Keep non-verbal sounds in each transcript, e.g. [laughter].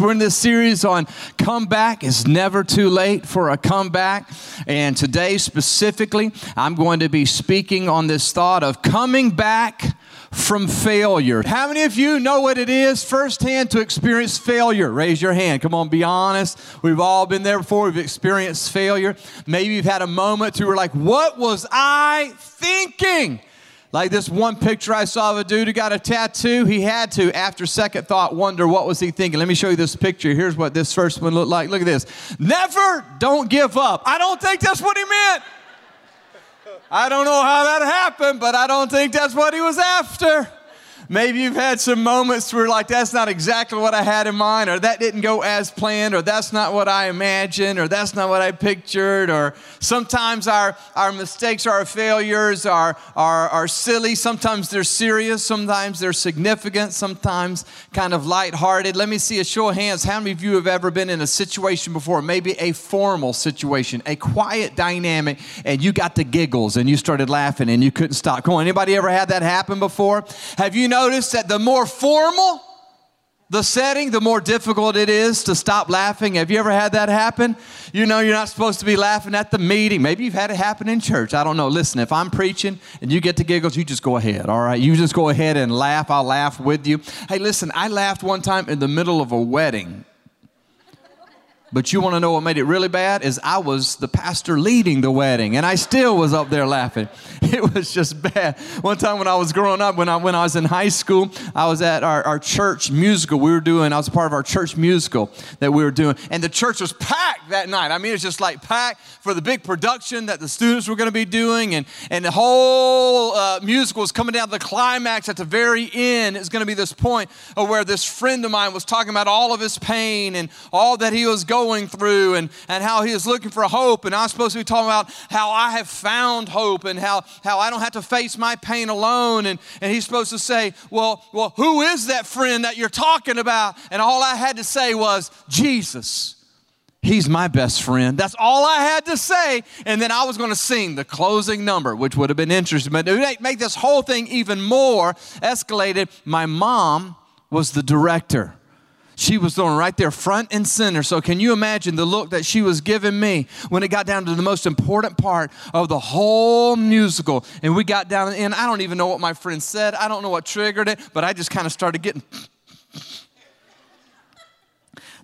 We're in this series on comeback. It's never too late for a comeback. And today, specifically, I'm going to be speaking on this thought of coming back from failure. How many of you know what it is firsthand to experience failure? Raise your hand. Come on, be honest. We've all been there before. We've experienced failure. Maybe you've had a moment where you were like, What was I thinking? Like this one picture I saw of a dude who got a tattoo. He had to, after second thought, wonder what was he thinking. Let me show you this picture. Here's what this first one looked like. Look at this. Never don't give up. I don't think that's what he meant. I don't know how that happened, but I don't think that's what he was after. Maybe you've had some moments where, like, that's not exactly what I had in mind, or that didn't go as planned, or that's not what I imagined, or that's not what I pictured, or sometimes our, our mistakes, our failures are, are, are silly. Sometimes they're serious, sometimes they're significant, sometimes kind of lighthearted. Let me see a show of hands. How many of you have ever been in a situation before, maybe a formal situation, a quiet dynamic, and you got the giggles and you started laughing and you couldn't stop? Come on, anybody ever had that happen before? Have you noticed that the more formal the setting, the more difficult it is to stop laughing. Have you ever had that happen? You know, you're not supposed to be laughing at the meeting. Maybe you've had it happen in church. I don't know. Listen, if I'm preaching and you get the giggles, you just go ahead, all right? You just go ahead and laugh. I'll laugh with you. Hey, listen, I laughed one time in the middle of a wedding. But you want to know what made it really bad? Is I was the pastor leading the wedding, and I still was up there laughing. [laughs] It was just bad. One time when I was growing up, when I, when I was in high school, I was at our, our church musical. We were doing, I was part of our church musical that we were doing, and the church was packed that night. I mean, it was just like packed for the big production that the students were going to be doing, and, and the whole uh, musical was coming down to the climax at the very end. It's going to be this point where this friend of mine was talking about all of his pain and all that he was going through and, and how he is looking for hope. And I'm supposed to be talking about how I have found hope and how, how I don't have to face my pain alone. And, and he's supposed to say, well, well, who is that friend that you're talking about? And all I had to say was, Jesus. He's my best friend. That's all I had to say. And then I was going to sing the closing number, which would have been interesting. But to make this whole thing even more escalated, my mom was the director. She was thrown right there, front and center. So, can you imagine the look that she was giving me when it got down to the most important part of the whole musical? And we got down, and I don't even know what my friend said. I don't know what triggered it, but I just kind of started getting.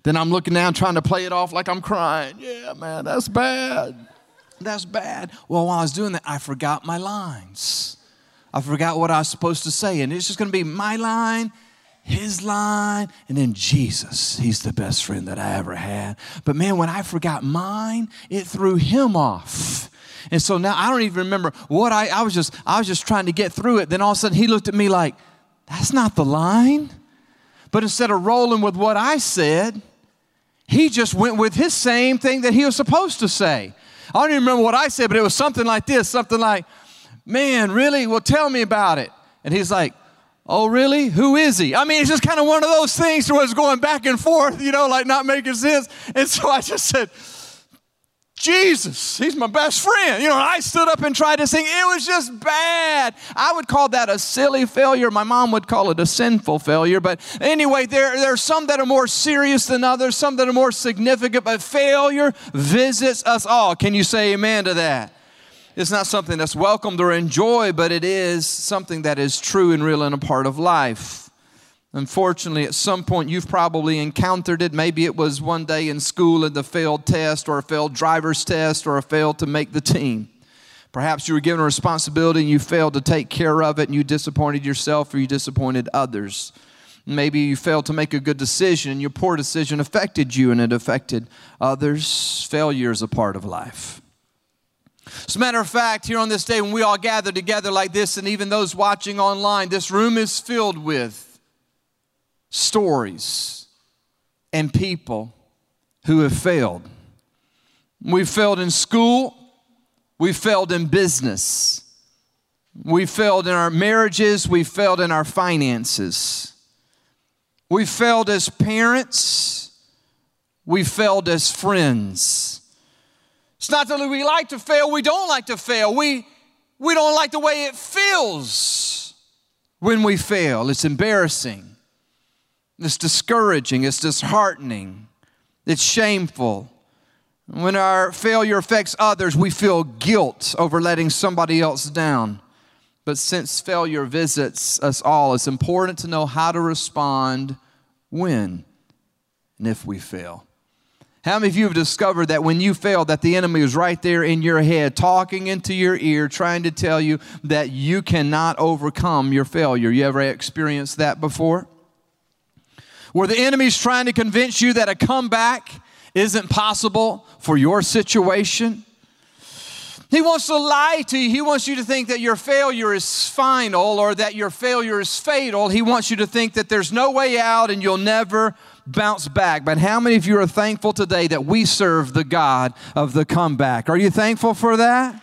then I'm looking down, trying to play it off like I'm crying. Yeah, man, that's bad. That's bad. Well, while I was doing that, I forgot my lines. I forgot what I was supposed to say. And it's just going to be my line his line, and then Jesus. He's the best friend that I ever had. But man, when I forgot mine, it threw him off. And so now I don't even remember what I, I was just, I was just trying to get through it. Then all of a sudden he looked at me like, that's not the line. But instead of rolling with what I said, he just went with his same thing that he was supposed to say. I don't even remember what I said, but it was something like this something like, Man, really? Well, tell me about it. And he's like, Oh, really? Who is he? I mean, it's just kind of one of those things where it's going back and forth, you know, like not making sense. And so I just said, Jesus, he's my best friend. You know, I stood up and tried to sing. It was just bad. I would call that a silly failure. My mom would call it a sinful failure. But anyway, there, there are some that are more serious than others, some that are more significant, but failure visits us all. Can you say amen to that? It's not something that's welcomed or enjoyed, but it is something that is true and real and a part of life. Unfortunately, at some point you've probably encountered it. Maybe it was one day in school in the failed test or a failed driver's test or a failed to make the team. Perhaps you were given a responsibility and you failed to take care of it and you disappointed yourself or you disappointed others. Maybe you failed to make a good decision and your poor decision affected you and it affected others. Failure is a part of life. As a matter of fact, here on this day, when we all gather together like this, and even those watching online, this room is filled with stories and people who have failed. We failed in school, we failed in business, we failed in our marriages, we failed in our finances, we failed as parents, we failed as friends. It's not that we like to fail, we don't like to fail. We, we don't like the way it feels when we fail. It's embarrassing. It's discouraging, it's disheartening, it's shameful. When our failure affects others, we feel guilt over letting somebody else down. But since failure visits us all, it's important to know how to respond when and if we fail. How many of you have discovered that when you fail, that the enemy is right there in your head, talking into your ear, trying to tell you that you cannot overcome your failure? You ever experienced that before? Where the enemy's trying to convince you that a comeback isn't possible for your situation? He wants to lie to you. He wants you to think that your failure is final or that your failure is fatal. He wants you to think that there's no way out and you'll never bounce back. But how many of you are thankful today that we serve the God of the comeback? Are you thankful for that?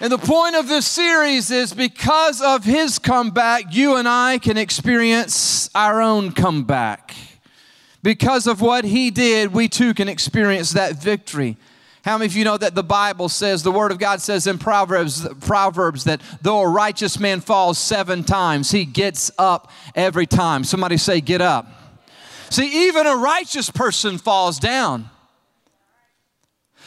And the point of this series is because of his comeback, you and I can experience our own comeback. Because of what he did, we too can experience that victory. How many of you know that the Bible says, the Word of God says in Proverbs, Proverbs that though a righteous man falls seven times, he gets up every time. Somebody say, get up. See, even a righteous person falls down.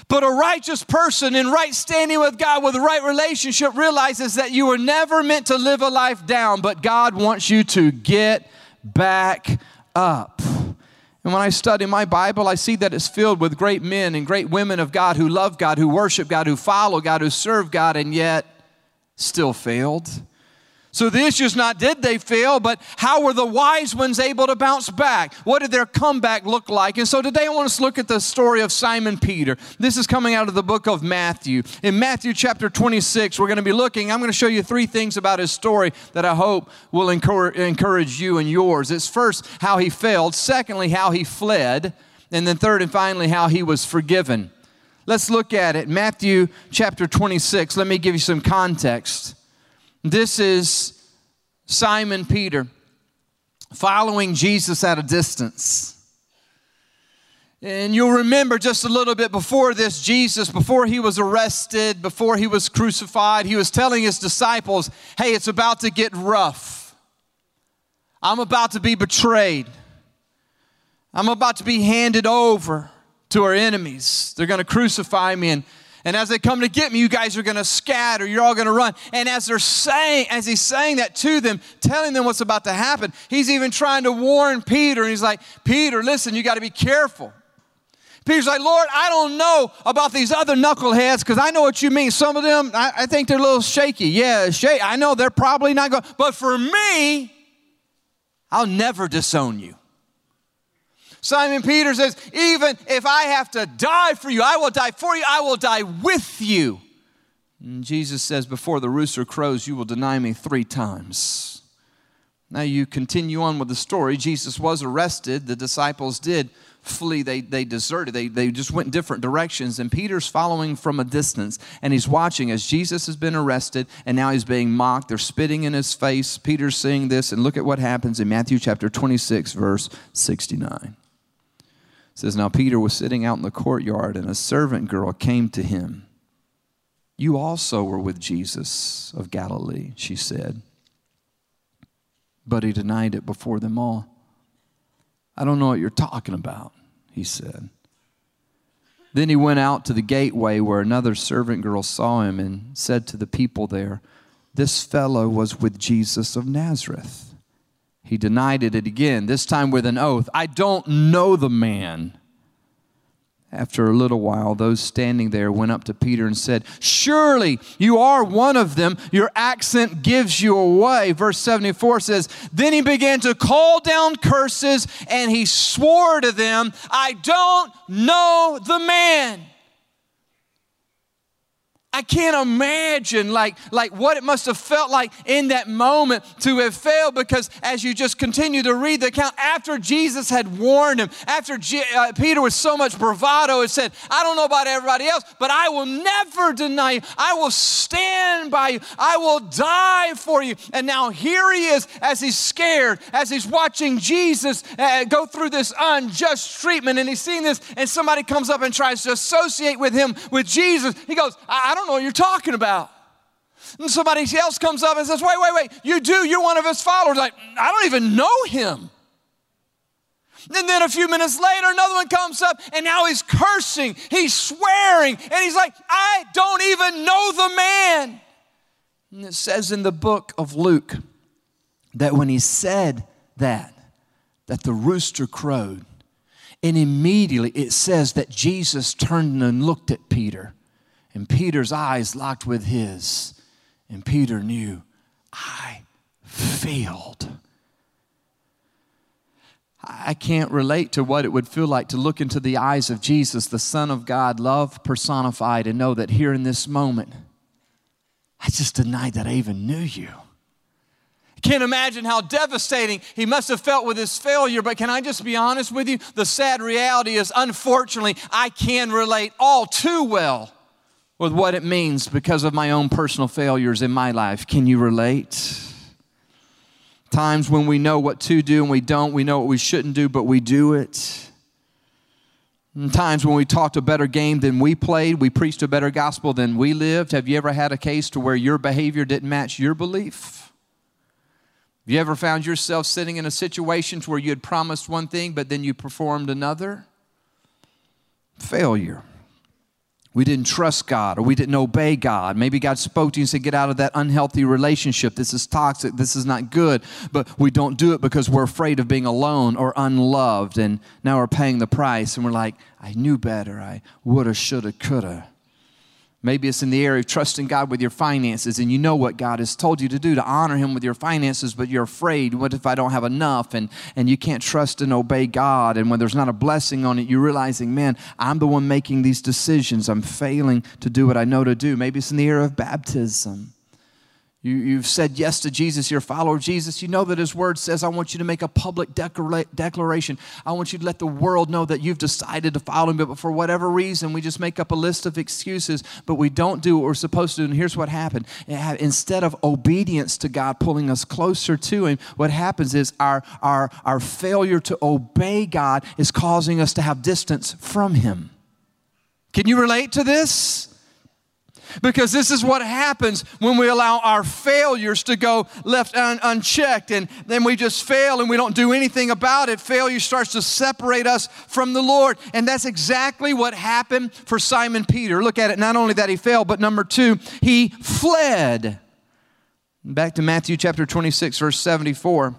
But a righteous person in right standing with God, with the right relationship, realizes that you were never meant to live a life down, but God wants you to get back up. And when I study my Bible, I see that it's filled with great men and great women of God who love God, who worship God, who follow God, who serve God, and yet still failed. So the issue is not did they fail, but how were the wise ones able to bounce back? What did their comeback look like? And so today I want us to look at the story of Simon Peter. This is coming out of the book of Matthew. In Matthew chapter 26, we're going to be looking, I'm going to show you three things about his story that I hope will encourage you and yours. It's first how he failed, secondly, how he fled, and then third and finally, how he was forgiven. Let's look at it. Matthew chapter 26. Let me give you some context. This is Simon Peter following Jesus at a distance. And you'll remember just a little bit before this, Jesus, before he was arrested, before he was crucified, he was telling his disciples, hey, it's about to get rough. I'm about to be betrayed. I'm about to be handed over to our enemies. They're going to crucify me and and as they come to get me, you guys are going to scatter. You're all going to run. And as they're saying, as he's saying that to them, telling them what's about to happen, he's even trying to warn Peter. And he's like, Peter, listen, you got to be careful. Peter's like, Lord, I don't know about these other knuckleheads because I know what you mean. Some of them, I, I think they're a little shaky. Yeah, shake. I know they're probably not going, but for me, I'll never disown you. Simon Peter says, Even if I have to die for you, I will die for you, I will die with you. And Jesus says, Before the rooster crows, you will deny me three times. Now you continue on with the story. Jesus was arrested, the disciples did flee, they, they deserted, they, they just went different directions. And Peter's following from a distance and he's watching as Jesus has been arrested and now he's being mocked. They're spitting in his face. Peter's seeing this, and look at what happens in Matthew chapter 26, verse 69 says, Now Peter was sitting out in the courtyard, and a servant girl came to him. You also were with Jesus of Galilee, she said. But he denied it before them all. I don't know what you're talking about, he said. Then he went out to the gateway where another servant girl saw him and said to the people there, This fellow was with Jesus of Nazareth. He denied it again, this time with an oath I don't know the man. After a little while, those standing there went up to Peter and said, Surely you are one of them. Your accent gives you away. Verse 74 says, Then he began to call down curses and he swore to them, I don't know the man. I can't imagine like, like what it must have felt like in that moment to have failed because as you just continue to read the account, after Jesus had warned him, after uh, Peter with so much bravado had said, I don't know about everybody else, but I will never deny you. I will stand by you. I will die for you. And now here he is as he's scared, as he's watching Jesus uh, go through this unjust treatment and he's seeing this and somebody comes up and tries to associate with him with Jesus. He goes, I, I don't don't know what you're talking about. And somebody else comes up and says, Wait, wait, wait, you do, you're one of his followers. Like, I don't even know him. And then a few minutes later, another one comes up, and now he's cursing, he's swearing, and he's like, I don't even know the man. And it says in the book of Luke that when he said that, that the rooster crowed, and immediately it says that Jesus turned and looked at Peter, and Peter's eyes locked with his, and Peter knew, I failed. I can't relate to what it would feel like to look into the eyes of Jesus, the Son of God, love personified, and know that here in this moment, I just denied that I even knew you. I can't imagine how devastating he must have felt with his failure, but can I just be honest with you? The sad reality is, unfortunately, I can relate all too well with what it means because of my own personal failures in my life. Can you relate? Times when we know what to do and we don't, we know what we shouldn't do, but we do it. Times when we talked a better game than we played, we preached a better gospel than we lived. Have you ever had a case to where your behavior didn't match your belief? Have you ever found yourself sitting in a situation to where you had promised one thing, but then you performed another? Failure we didn't trust God or we didn't obey God. Maybe God spoke to you and said, Get out of that unhealthy relationship. This is toxic. This is not good. But we don't do it because we're afraid of being alone or unloved. And now we're paying the price and we're like, I knew better. I woulda, shoulda, coulda. Maybe it's in the area of trusting God with your finances and you know what God has told you to do to honor Him with your finances, but you're afraid, what if I don't have enough? And, and you can't trust and obey God. And when there's not a blessing on it, you're realizing, man, I'm the one making these decisions. I'm failing to do what I know to do. Maybe it's in the area of baptism. You, you've said yes to Jesus, you're a follower of Jesus. You know that His Word says, I want you to make a public declara- declaration. I want you to let the world know that you've decided to follow Him. But for whatever reason, we just make up a list of excuses, but we don't do what we're supposed to. And here's what happened instead of obedience to God pulling us closer to Him, what happens is our, our, our failure to obey God is causing us to have distance from Him. Can you relate to this? Because this is what happens when we allow our failures to go left un- unchecked and then we just fail and we don't do anything about it. Failure starts to separate us from the Lord. And that's exactly what happened for Simon Peter. Look at it. Not only that he failed, but number two, he fled. Back to Matthew chapter 26, verse 74.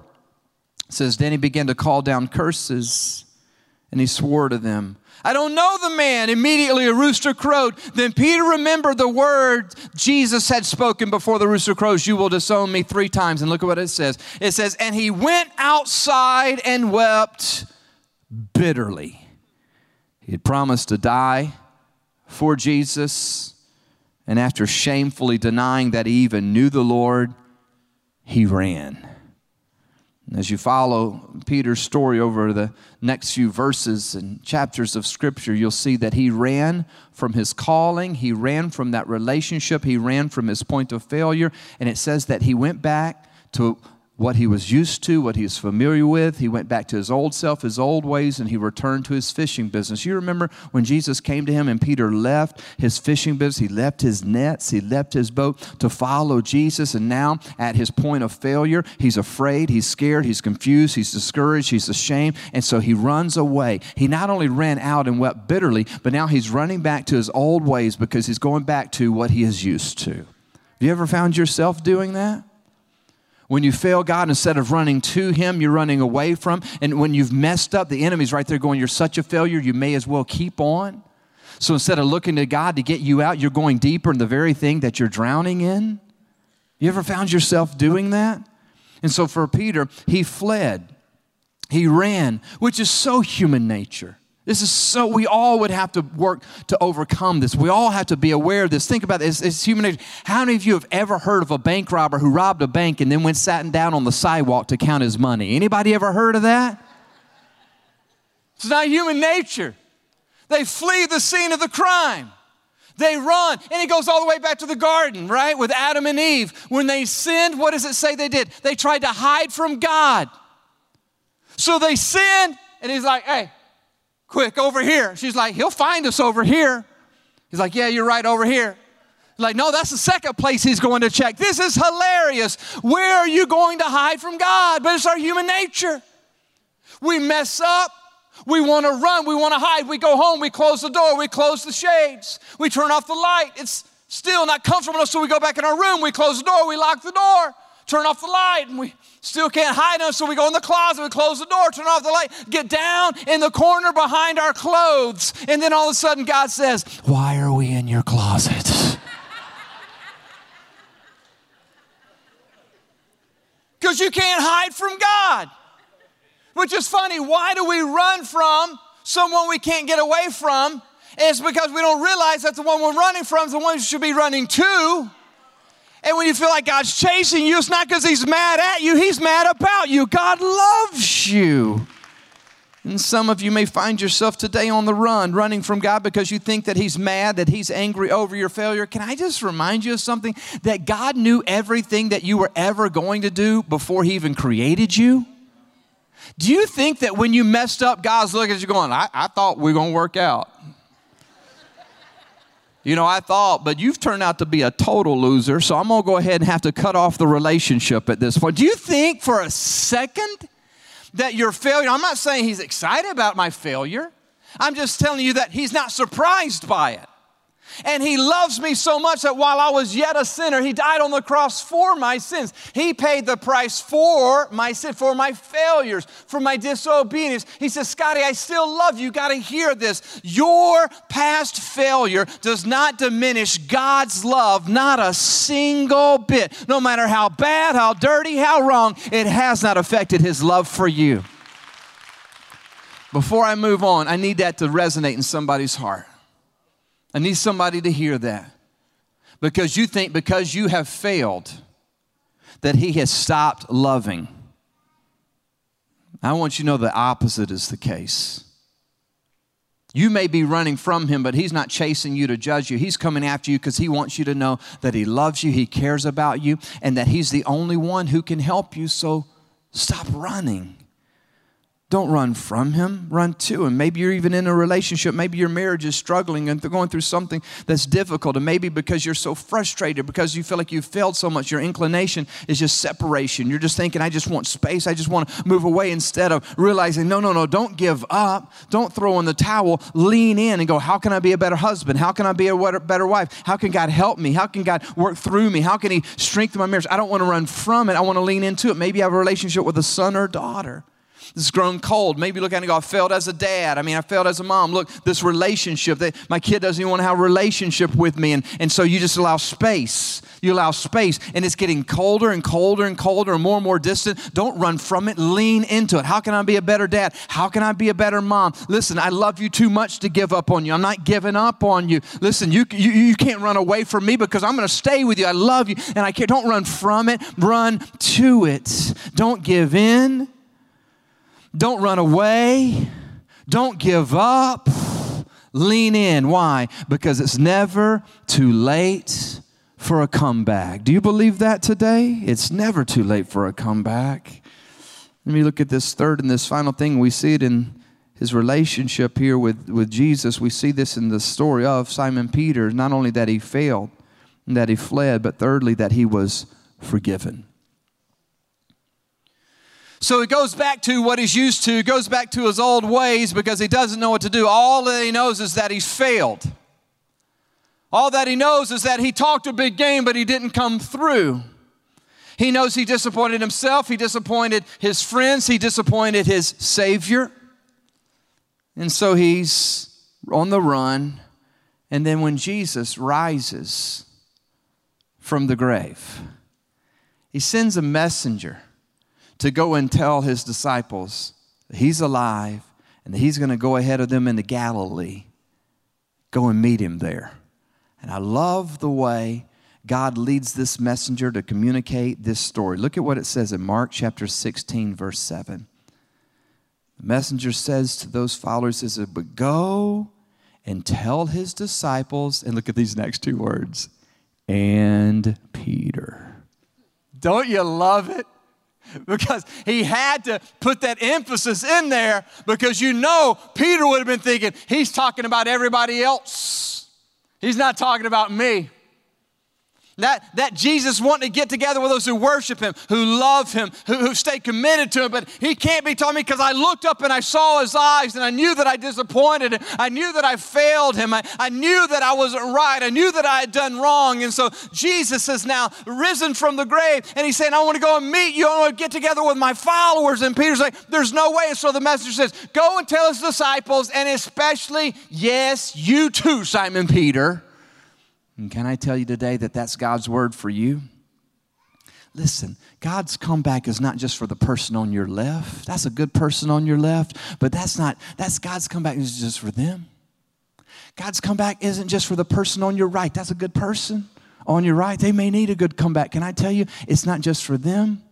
It says, Then he began to call down curses and he swore to them. I don't know the man. Immediately a rooster crowed. Then Peter remembered the word Jesus had spoken before the rooster crows You will disown me three times. And look at what it says it says, And he went outside and wept bitterly. He had promised to die for Jesus. And after shamefully denying that he even knew the Lord, he ran. As you follow Peter's story over the next few verses and chapters of Scripture, you'll see that he ran from his calling, he ran from that relationship, he ran from his point of failure, and it says that he went back to what he was used to, what he was familiar with. He went back to his old self, his old ways, and he returned to his fishing business. You remember when Jesus came to him and Peter left his fishing business, he left his nets, he left his boat to follow Jesus, and now at his point of failure, he's afraid, he's scared, he's confused, he's discouraged, he's ashamed, and so he runs away. He not only ran out and wept bitterly, but now he's running back to his old ways because he's going back to what he is used to. Have you ever found yourself doing that? When you fail God, instead of running to Him, you're running away from. And when you've messed up, the enemy's right there going, You're such a failure, you may as well keep on. So instead of looking to God to get you out, you're going deeper in the very thing that you're drowning in. You ever found yourself doing that? And so for Peter, he fled, he ran, which is so human nature. This is so, we all would have to work to overcome this. We all have to be aware of this. Think about this. It's human nature. How many of you have ever heard of a bank robber who robbed a bank and then went sat down on the sidewalk to count his money? Anybody ever heard of that? It's not human nature. They flee the scene of the crime. They run. And it goes all the way back to the garden, right? With Adam and Eve. When they sinned, what does it say they did? They tried to hide from God. So they sinned, and he's like, hey, quick, over here. She's like, he'll find us over here. He's like, yeah, you're right over here. Like, no, that's the second place he's going to check. This is hilarious. Where are you going to hide from God? But it's our human nature. We mess up. We want to run. We want to hide. We go home. We close the door. We close the shades. We turn off the light. It's still not comfortable enough, so we go back in our room. We close the door. We lock the door. Turn off the light. And we still can't hide enough, so we go in the closet. We close the door. Turn off the light. Get down in the corner behind our clothes. And then all of a sudden, God says, Why are we in your closet? [laughs] Because you can't hide from God. Which is funny. Why do we run from someone we can't get away from? It's because we don't realize that the one we're running from is the one we should be running to. And when you feel like God's chasing you, it's not because He's mad at you, He's mad about you. God loves you. And some of you may find yourself today on the run, running from God because you think that He's mad, that He's angry over your failure. Can I just remind you of something? That God knew everything that you were ever going to do before He even created you? Do you think that when you messed up, God's looking at you going, I, I thought we are going to work out? You know, I thought, but you've turned out to be a total loser, so I'm going to go ahead and have to cut off the relationship at this point. Do you think for a second that your failure, I'm not saying he's excited about my failure, I'm just telling you that he's not surprised by it. And he loves me so much that while I was yet a sinner, he died on the cross for my sins. He paid the price for my sin, for my failures, for my disobedience. He says, Scotty, I still love you. You got to hear this. Your past failure does not diminish God's love, not a single bit. No matter how bad, how dirty, how wrong, it has not affected his love for you. Before I move on, I need that to resonate in somebody's heart. I need somebody to hear that. Because you think because you have failed that he has stopped loving. I want you to know the opposite is the case. You may be running from him, but he's not chasing you to judge you. He's coming after you because he wants you to know that he loves you, he cares about you, and that he's the only one who can help you. So stop running. Don't run from him, run to him. Maybe you're even in a relationship. Maybe your marriage is struggling and they're going through something that's difficult. And maybe because you're so frustrated, because you feel like you've failed so much, your inclination is just separation. You're just thinking, I just want space. I just want to move away instead of realizing, no, no, no, don't give up. Don't throw in the towel. Lean in and go, how can I be a better husband? How can I be a better wife? How can God help me? How can God work through me? How can He strengthen my marriage? I don't want to run from it. I want to lean into it. Maybe you have a relationship with a son or daughter has grown cold. Maybe look at it and go, I failed as a dad. I mean, I failed as a mom. Look, this relationship that my kid doesn't even want to have a relationship with me. And, and so you just allow space. You allow space, and it's getting colder and colder and colder and more and more distant. Don't run from it. Lean into it. How can I be a better dad? How can I be a better mom? Listen, I love you too much to give up on you. I'm not giving up on you. Listen, you, you, you can't run away from me because I'm going to stay with you. I love you, and I can't. Don't run from it. Run to it. Don't give in. Don't run away. Don't give up. Lean in. Why? Because it's never too late for a comeback. Do you believe that today? It's never too late for a comeback. Let me look at this third and this final thing. We see it in his relationship here with, with Jesus. We see this in the story of Simon Peter. Not only that he failed and that he fled, but thirdly, that he was forgiven. So he goes back to what he's used to, goes back to his old ways because he doesn't know what to do. All that he knows is that he's failed. All that he knows is that he talked a big game, but he didn't come through. He knows he disappointed himself, he disappointed his friends, he disappointed his Savior. And so he's on the run. And then when Jesus rises from the grave, he sends a messenger to go and tell his disciples he's alive and he's going to go ahead of them into Galilee. Go and meet him there. And I love the way God leads this messenger to communicate this story. Look at what it says in Mark chapter 16, verse 7. The messenger says to those followers, says, But go and tell his disciples, and look at these next two words, and Peter. Don't you love it? [laughs] because he had to put that emphasis in there because you know Peter would have been thinking, he's talking about everybody else. He's not talking about me. That, that Jesus wanting to get together with those who worship him, who love him, who, who stay committed to him, but he can't be talking because I looked up and I saw his eyes and I knew that I disappointed him. I knew that I failed him. I, I knew that I wasn't right. I knew that I had done wrong. And so Jesus is now risen from the grave and he's saying, I want to go and meet you. I want to get together with my followers. And Peter's like, There's no way. So the messenger says, Go and tell his disciples, and especially, yes, you too, Simon Peter and can I tell you today that that's God's word for you? Listen, God's comeback is not just for the person on your left. That's a good person on your left, but that's not, that's God's comeback is just for them. God's comeback isn't just for the person on your right. That's a good person on your right. They may need a good comeback. Can I tell you, it's not just for them,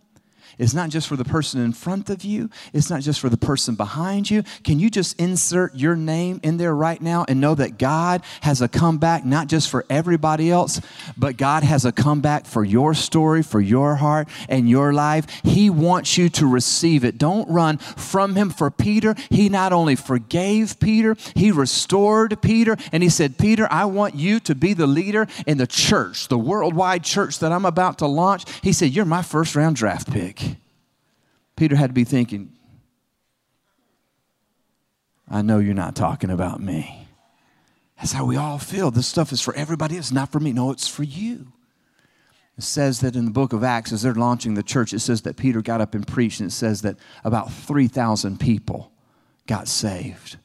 it's not just for the person in front of you, it's not just for the person behind you. Can you just insert your name in there right now and know that God has a comeback, not just for everybody else, but God has a comeback for your story, for your heart, and your life? He wants you to receive it. Don't run from Him for Peter. He not only forgave Peter, He restored Peter, and He said, Peter, I want you to be the leader in the church, the worldwide church that I'm about to launch. He said, You're my first round draft pick. Peter had to be thinking, I know you're not talking about me. That's how we all feel. This stuff is for everybody. It's not for me. No, it's for you. It says that in the book of Acts, as they're launching the church, it says that Peter got up and preached, and it says that about 3,000 people got saved.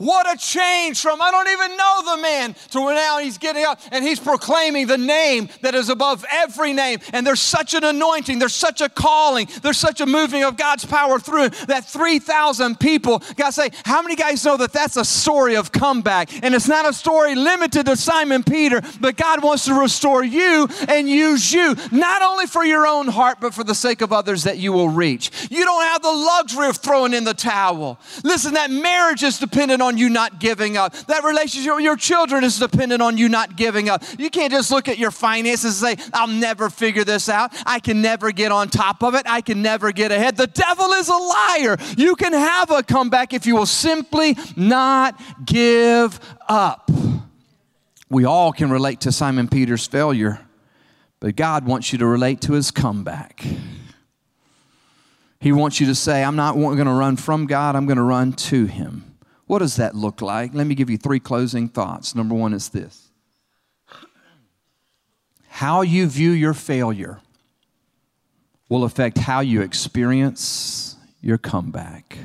What a change from I don't even know the man to now he's getting up and he's proclaiming the name that is above every name. And there's such an anointing, there's such a calling, there's such a moving of God's power through that 3,000 people. God say, how many guys know that that's a story of comeback? And it's not a story limited to Simon Peter, but God wants to restore you and use you, not only for your own heart, but for the sake of others that you will reach. You don't have the luxury of throwing in the towel. Listen, that marriage is dependent on on you not giving up. That relationship with your children is dependent on you not giving up. You can't just look at your finances and say, I'll never figure this out. I can never get on top of it. I can never get ahead. The devil is a liar. You can have a comeback if you will simply not give up. We all can relate to Simon Peter's failure, but God wants you to relate to his comeback. He wants you to say, I'm not going to run from God, I'm going to run to him. What does that look like? Let me give you three closing thoughts. Number one is this how you view your failure will affect how you experience your comeback.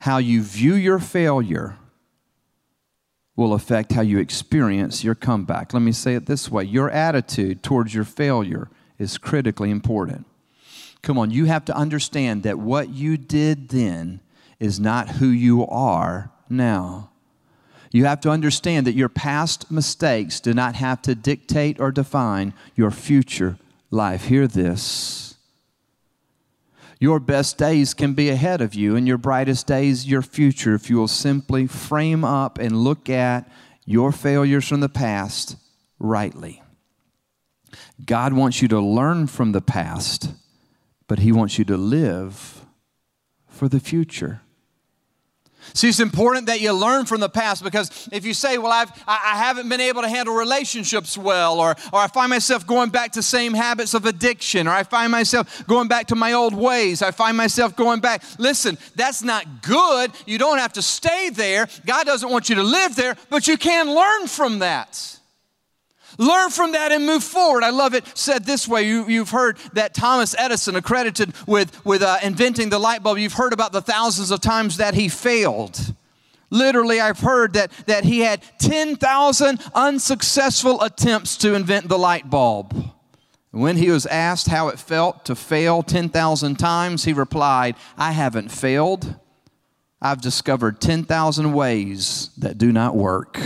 How you view your failure will affect how you experience your comeback. Let me say it this way your attitude towards your failure is critically important. Come on, you have to understand that what you did then is not who you are now. You have to understand that your past mistakes do not have to dictate or define your future life. Hear this. Your best days can be ahead of you, and your brightest days, your future, if you will simply frame up and look at your failures from the past rightly. God wants you to learn from the past, but He wants you to live for the future. See, it's important that you learn from the past because if you say, Well, I've, I haven't been able to handle relationships well, or, or I find myself going back to same habits of addiction, or I find myself going back to my old ways, I find myself going back. Listen, that's not good. You don't have to stay there. God doesn't want you to live there, but you can learn from that. Learn from that and move forward. I love it said this way. You, have heard that Thomas Edison, accredited with, with uh, inventing the light bulb, you've heard about the thousands of times that he failed. Literally, I've heard that, that he had 10,000 unsuccessful attempts to invent the light bulb. When he was asked how it felt to fail 10,000 times, he replied, I haven't failed. I've discovered 10,000 ways that do not work.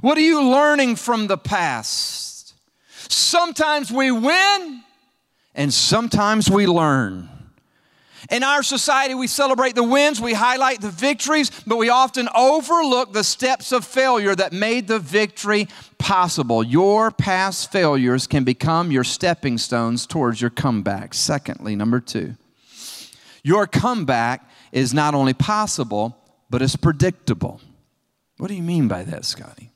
What are you learning from the past? Sometimes we win and sometimes we learn. In our society, we celebrate the wins, we highlight the victories, but we often overlook the steps of failure that made the victory possible. Your past failures can become your stepping stones towards your comeback. Secondly, number two, your comeback is not only possible, but it's predictable. What do you mean by that, Scotty?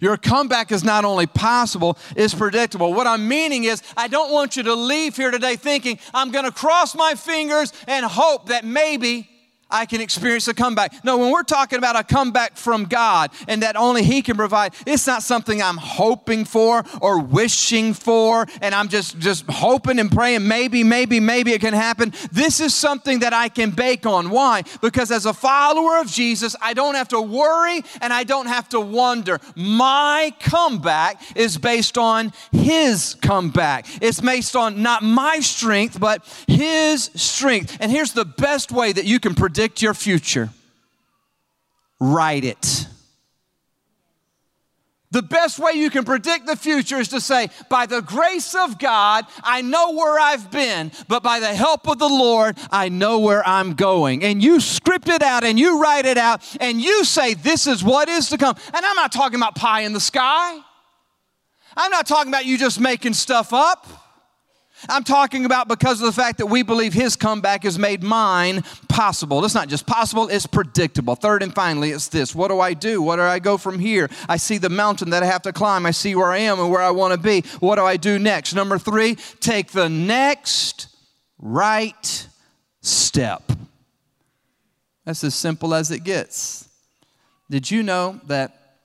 Your comeback is not only possible, it's predictable. What I'm meaning is, I don't want you to leave here today thinking, I'm going to cross my fingers and hope that maybe I can experience a comeback. No, when we're talking about a comeback from God and that only He can provide, it's not something I'm hoping for or wishing for, and I'm just, just hoping and praying maybe, maybe, maybe it can happen. This is something that I can bake on. Why? Because as a follower of Jesus, I don't have to worry and I don't have to wonder. My comeback is based on His comeback. It's based on not my strength, but His strength. And here's the best way that you can predict predict your future, write it. The best way you can predict the future is to say, by the grace of God, I know where I've been, but by the help of the Lord, I know where I'm going. And you script it out and you write it out and you say, this is what is to come. And I'm not talking about pie in the sky. I'm not talking about you just making stuff up. I'm talking about because of the fact that we believe his comeback has made mine possible. It's not just possible, it's predictable. Third and finally, it's this what do I do? What do I go from here? I see the mountain that I have to climb, I see where I am and where I want to be. What do I do next? Number three, take the next right step. That's as simple as it gets. Did you know that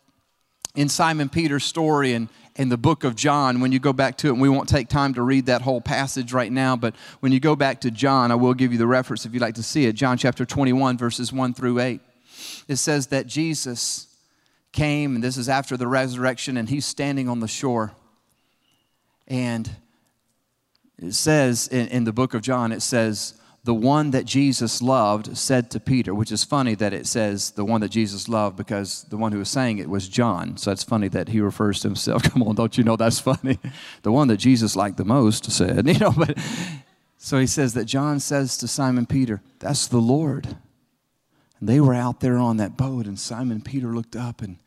in Simon Peter's story and in the book of John, when you go back to it, and we won't take time to read that whole passage right now, but when you go back to John, I will give you the reference if you'd like to see it. John chapter 21, verses 1 through 8. It says that Jesus came, and this is after the resurrection, and he's standing on the shore. And it says in, in the book of John, it says, the one that Jesus loved said to Peter, which is funny that it says the one that Jesus loved because the one who was saying it was John. So it's funny that he refers to himself. [laughs] Come on, don't you know that's funny? The one that Jesus liked the most said, [laughs] you know, but so he says that John says to Simon Peter, That's the Lord. And they were out there on that boat, and Simon Peter looked up and,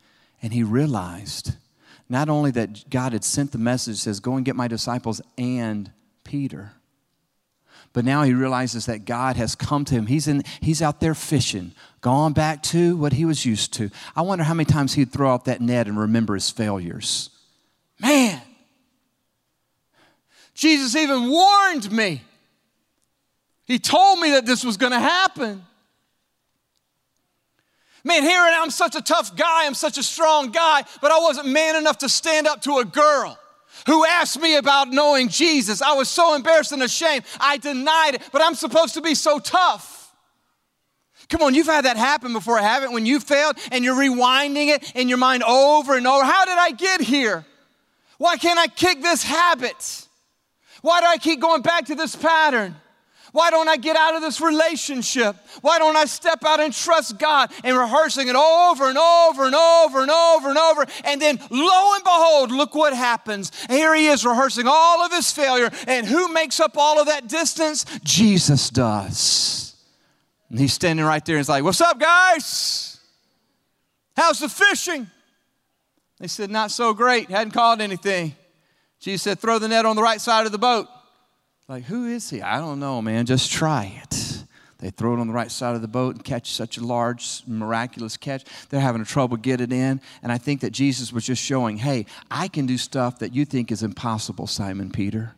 and he realized not only that God had sent the message, says, Go and get my disciples and Peter but now he realizes that God has come to him. He's, in, he's out there fishing, gone back to what he was used to. I wonder how many times he'd throw out that net and remember his failures. Man, Jesus even warned me. He told me that this was going to happen. Man, here I'm such a tough guy, I'm such a strong guy, but I wasn't man enough to stand up to a girl who asked me about knowing Jesus. I was so embarrassed and ashamed. I denied it, but I'm supposed to be so tough. Come on, you've had that happen before, haven't? When you failed and you're rewinding it in your mind over and over. How did I get here? Why can't I kick this habit? Why do I keep going back to this pattern? Why don't I get out of this relationship? Why don't I step out and trust God and rehearsing it over and over and over and over and over? And then lo and behold, look what happens. Here he is rehearsing all of his failure. And who makes up all of that distance? Jesus does. And he's standing right there and he's like, What's up, guys? How's the fishing? They said, Not so great. Hadn't caught anything. Jesus said, Throw the net on the right side of the boat. Like, who is he? I don't know, man. Just try it. They throw it on the right side of the boat and catch such a large, miraculous catch. They're having trouble get it in. And I think that Jesus was just showing, hey, I can do stuff that you think is impossible, Simon Peter.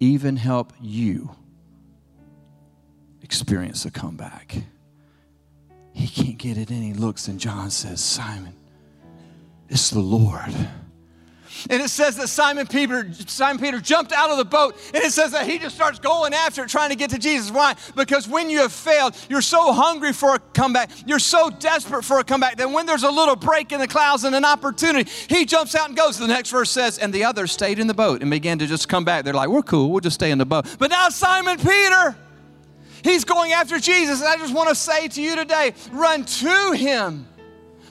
Even help you experience a comeback. He can't get it in. He looks, and John says, Simon, it's the Lord. And it says that Simon Peter, Simon Peter jumped out of the boat, and it says that he just starts going after it, trying to get to Jesus. Why? Because when you have failed, you're so hungry for a comeback, you're so desperate for a comeback that when there's a little break in the clouds and an opportunity, he jumps out and goes. The next verse says, and the others stayed in the boat and began to just come back. They're like, we're cool, we'll just stay in the boat. But now Simon Peter, he's going after Jesus. And I just want to say to you today, run to him,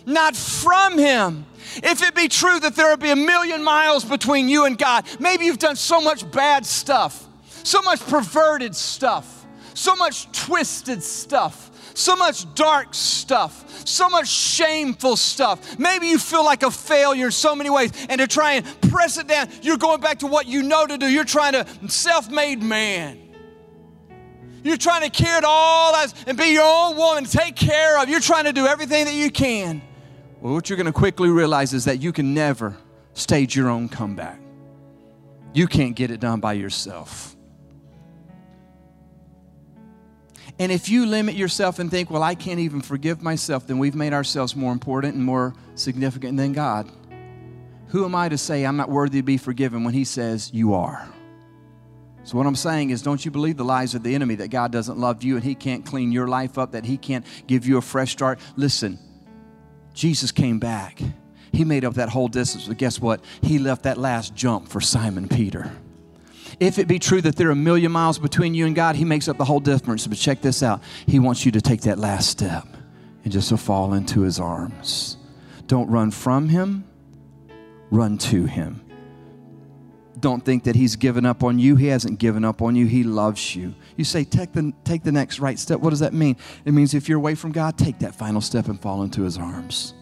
not from him. If it be true that there will be a million miles between you and God, maybe you've done so much bad stuff, so much perverted stuff, so much twisted stuff, so much dark stuff, so much shameful stuff. Maybe you feel like a failure in so many ways, and to try and press it down, you're going back to what you know to do. You're trying to self made man. You're trying to carry it all and be your own woman, take care of. You're trying to do everything that you can Well, what you're going to quickly realize is that you can never stage your own comeback. You can't get it done by yourself. And if you limit yourself and think, well, I can't even forgive myself, then we've made ourselves more important and more significant than God. Who am I to say I'm not worthy to be forgiven when He says you are? So, what I'm saying is, don't you believe the lies of the enemy that God doesn't love you and He can't clean your life up, that He can't give you a fresh start? Listen, Jesus came back. He made up that whole distance, but guess what? He left that last jump for Simon Peter. If it be true that there are a million miles between you and God, He makes up the whole difference. But check this out He wants you to take that last step and just to fall into His arms. Don't run from Him, run to Him. Don't think that He's given up on you. He hasn't given up on you. He loves you. You say, take the, take the next right step. What does that mean? It means if you're away from God, take that final step and fall into His arms.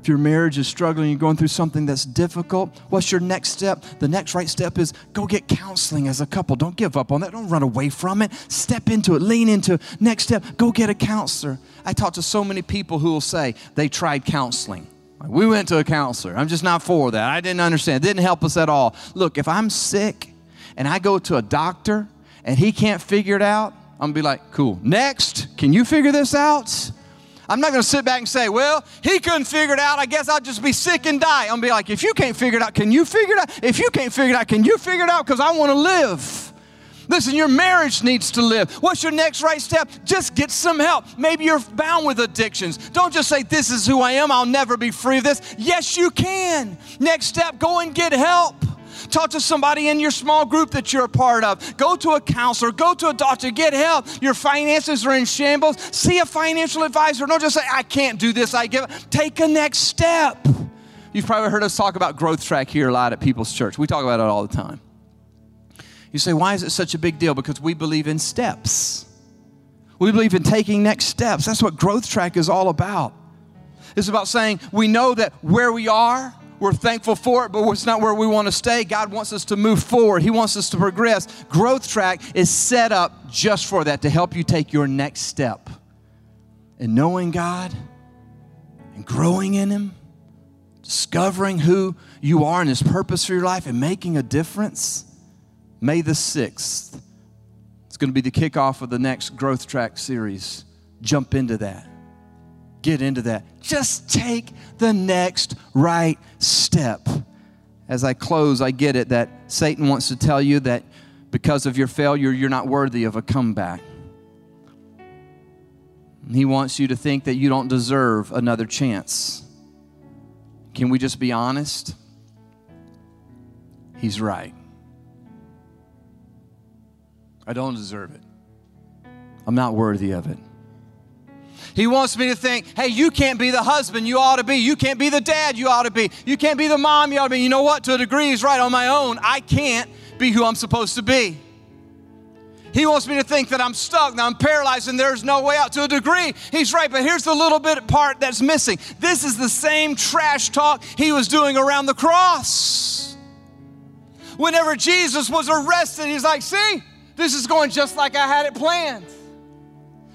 If your marriage is struggling, you're going through something that's difficult, what's your next step? The next right step is go get counseling as a couple. Don't give up on that. Don't run away from it. Step into it, lean into it. Next step, go get a counselor. I talk to so many people who will say they tried counseling. We went to a counselor. I'm just not for that. I didn't understand. It didn't help us at all. Look, if I'm sick and I go to a doctor and he can't figure it out, I'm gonna be like, cool. Next, can you figure this out? I'm not to sit back and say, well, he couldn't figure it out. I guess I'll just be sick and die. I'm to be like, if you can't figure it out, can you figure it out? If you can't figure it out, can you figure it out? Because I want to live. Listen, your marriage needs to live. What's your next right step? Just get some help. Maybe you're bound with addictions. Don't just say, This is who I am. I'll never be free of this. Yes, you can. Next step, go and get help. Talk to somebody in your small group that you're a part of. Go to a counselor. Go to a doctor. Get help. Your finances are in shambles. See a financial advisor. Don't just say, I can't do this. I give. up. Take a next step. You've probably heard us talk about growth track here a lot at People's Church. We talk about it all the time. You say, why is it such a big deal? Because we believe in steps. We believe in taking next steps. That's what growth track is all about. It's about saying we know that where we are, we're thankful for it, but it's not where we want to stay. God wants us to move forward, He wants us to progress. Growth Track is set up just for that to help you take your next step And knowing God and growing in Him, discovering who you are and His purpose for your life, and making a difference. May the 6th. It's going to be the kickoff of the next Growth Track series. Jump into that get into that. Just take the next right step. As I close, I get it that Satan wants to tell you that because of your failure, you're not worthy of a comeback. He wants you to think that you don't deserve another chance. Can we just be honest? He's right. I don't deserve it. I'm not worthy of it. He wants me to think, hey, you can't be the husband you ought to be. You can't be the dad you ought to be. You can't be the mom you ought to be. You know what? To a degree, he's right. On my own, I can't be who I'm supposed to be. He wants me to think that I'm stuck, that I'm paralyzed, and there's no way out. To a degree, he's right, but here's the little bit part that's missing. This is the same trash talk he was doing around the cross. Whenever Jesus was arrested, he's like, see, this is going just like I had it planned.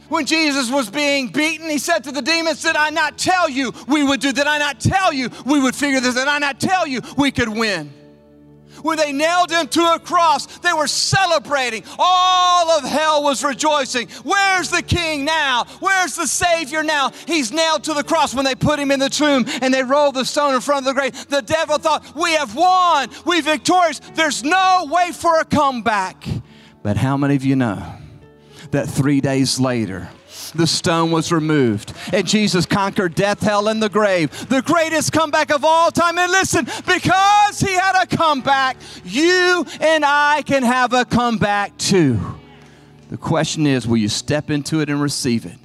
When Jesus was being beaten, he said to the demons, Did I not tell you we would do? Did I not tell you we would figure this? Did I not tell you we could win? When they nailed him to a cross, they were celebrating. All of hell was rejoicing. Where's the king now? Where's the Savior now? He's nailed to the cross when they put him in the tomb and they rolled the stone in front of the grave. The devil thought, We have won. We victorious. There's no way for a comeback. But how many of you know? that three days later, the stone was removed and Jesus conquered death, hell, and the grave. The greatest comeback of all time. And listen, because he had a comeback, you and I can have a comeback too. The question is will you step into it and receive it?